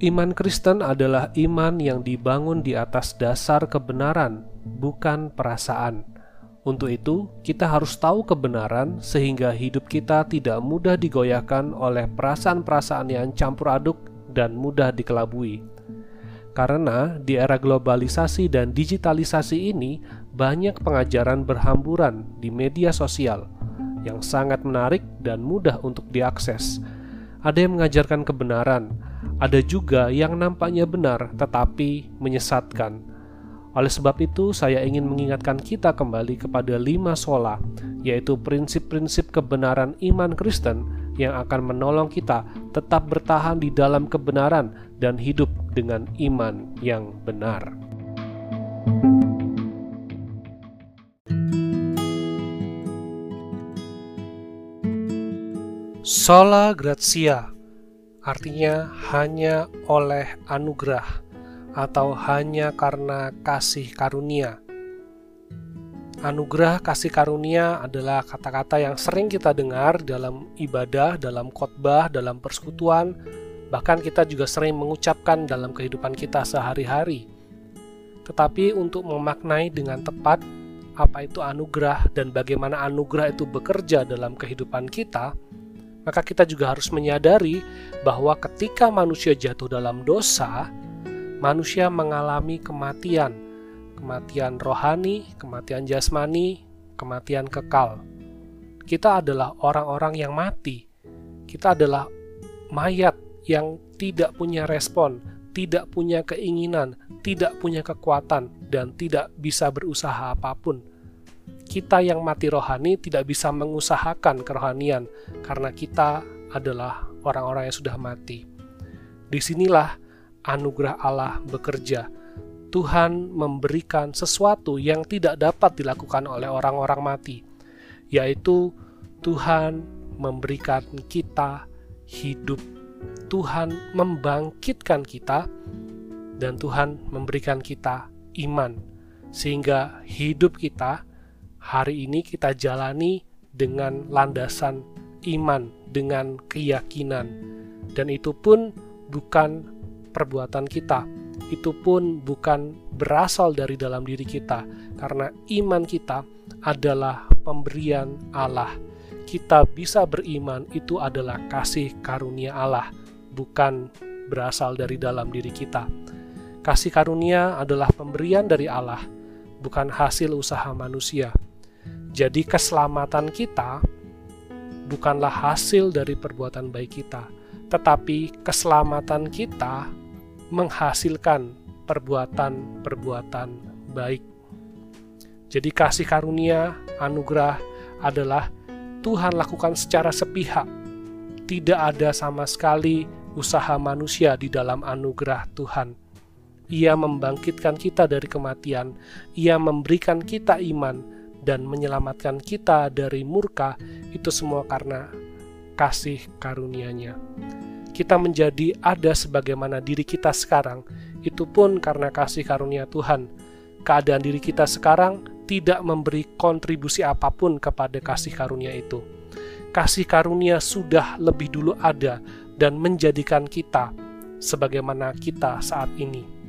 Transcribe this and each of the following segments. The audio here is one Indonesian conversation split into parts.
Iman Kristen adalah iman yang dibangun di atas dasar kebenaran, bukan perasaan. Untuk itu, kita harus tahu kebenaran sehingga hidup kita tidak mudah digoyahkan oleh perasaan-perasaan yang campur aduk dan mudah dikelabui. Karena di era globalisasi dan digitalisasi ini, banyak pengajaran berhamburan di media sosial yang sangat menarik dan mudah untuk diakses. Ada yang mengajarkan kebenaran, ada juga yang nampaknya benar tetapi menyesatkan. Oleh sebab itu, saya ingin mengingatkan kita kembali kepada lima sola, yaitu prinsip-prinsip kebenaran iman Kristen yang akan menolong kita tetap bertahan di dalam kebenaran dan hidup dengan iman yang benar. Sola gratia artinya hanya oleh anugerah atau hanya karena kasih karunia. Anugerah kasih karunia adalah kata-kata yang sering kita dengar dalam ibadah, dalam khotbah, dalam persekutuan, bahkan kita juga sering mengucapkan dalam kehidupan kita sehari-hari. Tetapi untuk memaknai dengan tepat apa itu anugerah dan bagaimana anugerah itu bekerja dalam kehidupan kita, maka kita juga harus menyadari bahwa ketika manusia jatuh dalam dosa, manusia mengalami kematian, kematian rohani, kematian jasmani, kematian kekal. Kita adalah orang-orang yang mati. Kita adalah mayat yang tidak punya respon, tidak punya keinginan, tidak punya kekuatan, dan tidak bisa berusaha apa pun kita yang mati rohani tidak bisa mengusahakan kerohanian karena kita adalah orang-orang yang sudah mati. Di sinilah anugerah Allah bekerja. Tuhan memberikan sesuatu yang tidak dapat dilakukan oleh orang-orang mati, yaitu Tuhan memberikan kita hidup. Tuhan membangkitkan kita, dan Tuhan memberikan kita iman, sehingga hidup kita hari ini kita jalani dengan landasan iman, dengan keyakinan, dan itu pun bukan perbuatan kita, itu pun bukan berasal dari dalam diri kita, karena iman kita adalah pemberian Allah. Kita bisa beriman itu adalah kasih karunia Allah, bukan berasal dari dalam diri kita. Kasih karunia adalah pemberian dari Allah, bukan hasil usaha manusia. Jadi keselamatan kita bukanlah hasil dari perbuatan baik kita, tetapi keselamatan kita menghasilkan perbuatan-perbuatan baik. Jadi kasih karunia, anugerah adalah Tuhan lakukan secara sepihak. Tidak ada sama sekali usaha manusia di dalam anugerah Tuhan. Ia membangkitkan kita dari kematian, ia memberikan kita iman, dan menyelamatkan kita dari murka itu semua karena kasih karunia-Nya. Kita menjadi ada sebagaimana diri kita sekarang, itu pun karena kasih karunia Tuhan. Keadaan diri kita sekarang tidak memberi kontribusi apa pun kepada kasih karunia itu. Kasih karunia sudah lebih dulu ada dan menjadikan kita sebagaimana kita saat ini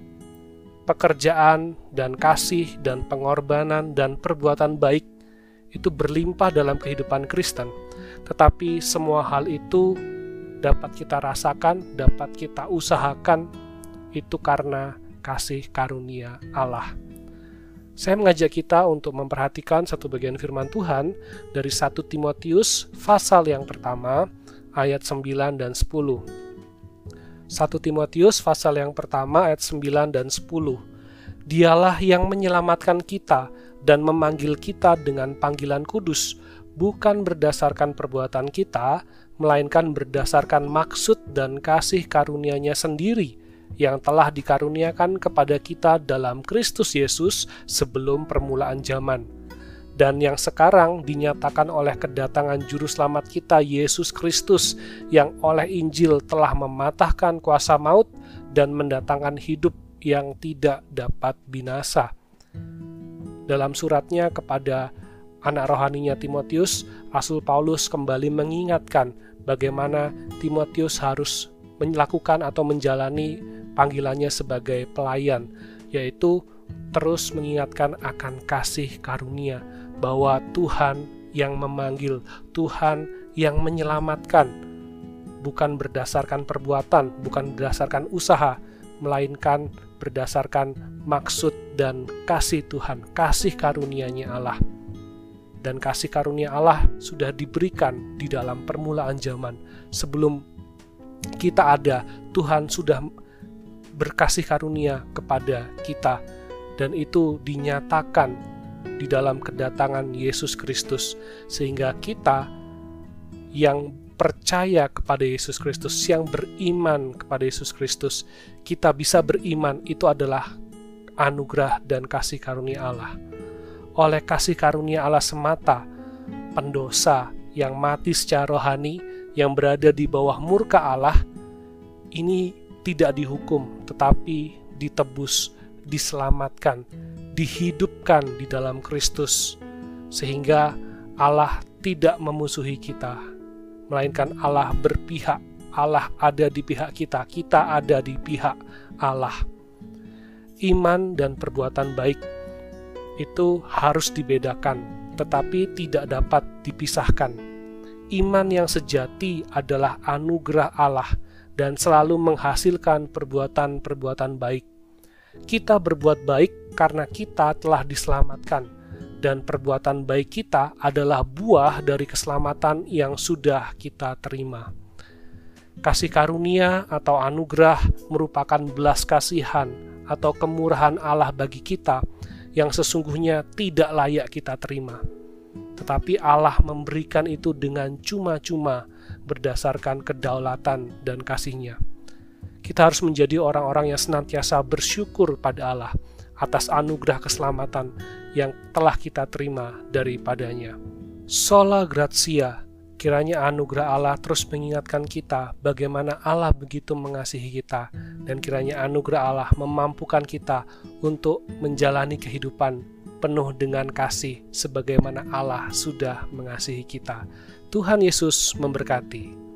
pekerjaan dan kasih dan pengorbanan dan perbuatan baik itu berlimpah dalam kehidupan Kristen. Tetapi semua hal itu dapat kita rasakan, dapat kita usahakan itu karena kasih karunia Allah. Saya mengajak kita untuk memperhatikan satu bagian firman Tuhan dari 1 Timotius pasal yang pertama ayat 9 dan 10. 1 Timotius pasal yang pertama ayat 9 dan 10. Dialah yang menyelamatkan kita dan memanggil kita dengan panggilan kudus, bukan berdasarkan perbuatan kita, melainkan berdasarkan maksud dan kasih karunia-Nya sendiri yang telah dikaruniakan kepada kita dalam Kristus Yesus sebelum permulaan zaman dan yang sekarang dinyatakan oleh kedatangan juru selamat kita Yesus Kristus yang oleh Injil telah mematahkan kuasa maut dan mendatangkan hidup yang tidak dapat binasa. Dalam suratnya kepada anak rohaninya Timotius, Rasul Paulus kembali mengingatkan bagaimana Timotius harus melakukan atau menjalani panggilannya sebagai pelayan, yaitu terus mengingatkan akan kasih karunia bahwa Tuhan yang memanggil, Tuhan yang menyelamatkan, bukan berdasarkan perbuatan, bukan berdasarkan usaha, melainkan berdasarkan maksud dan kasih Tuhan, kasih karunia-Nya Allah. Dan kasih karunia Allah sudah diberikan di dalam permulaan zaman. Sebelum kita ada, Tuhan sudah berkasih karunia kepada kita dan itu dinyatakan di dalam kedatangan Yesus Kristus sehingga kita yang percaya kepada Yesus Kristus, yang beriman kepada Yesus Kristus, kita bisa beriman itu adalah anugerah dan kasih karunia Allah. Oleh kasih karunia Allah semata, pendosa yang mati secara rohani, yang berada di bawah murka Allah, ini tidak dihukum, tetapi ditebus, diselamatkan, dihidupkan di dalam Kristus, sehingga Allah tidak memusuhi kita, melainkan Allah berpihak. Allah ada di pihak kita, kita ada di pihak Allah. Iman dan perbuatan baik itu harus dibedakan, tetapi tidak dapat dipisahkan. Iman yang sejati adalah anugerah Allah dan selalu menghasilkan perbuatan-perbuatan baik. Kita berbuat baik karena kita telah diselamatkan dan perbuatan baik kita adalah buah dari keselamatan yang sudah kita terima. Kasih karunia atau anugerah merupakan belas kasihan atau kemurahan Allah bagi kita yang sesungguhnya tidak layak kita terima. Tetapi Allah memberikan itu dengan cuma-cuma berdasarkan kedaulatan dan kasihnya. Kita harus menjadi orang-orang yang senantiasa bersyukur pada Allah atas anugerah keselamatan yang telah kita terima daripadanya. Sola Grazia, kiranya anugerah Allah terus mengingatkan kita bagaimana Allah begitu mengasihi kita dan kiranya anugerah Allah memampukan kita untuk menjalani kehidupan penuh dengan kasih sebagaimana Allah sudah mengasihi kita. Tuhan Yesus memberkati.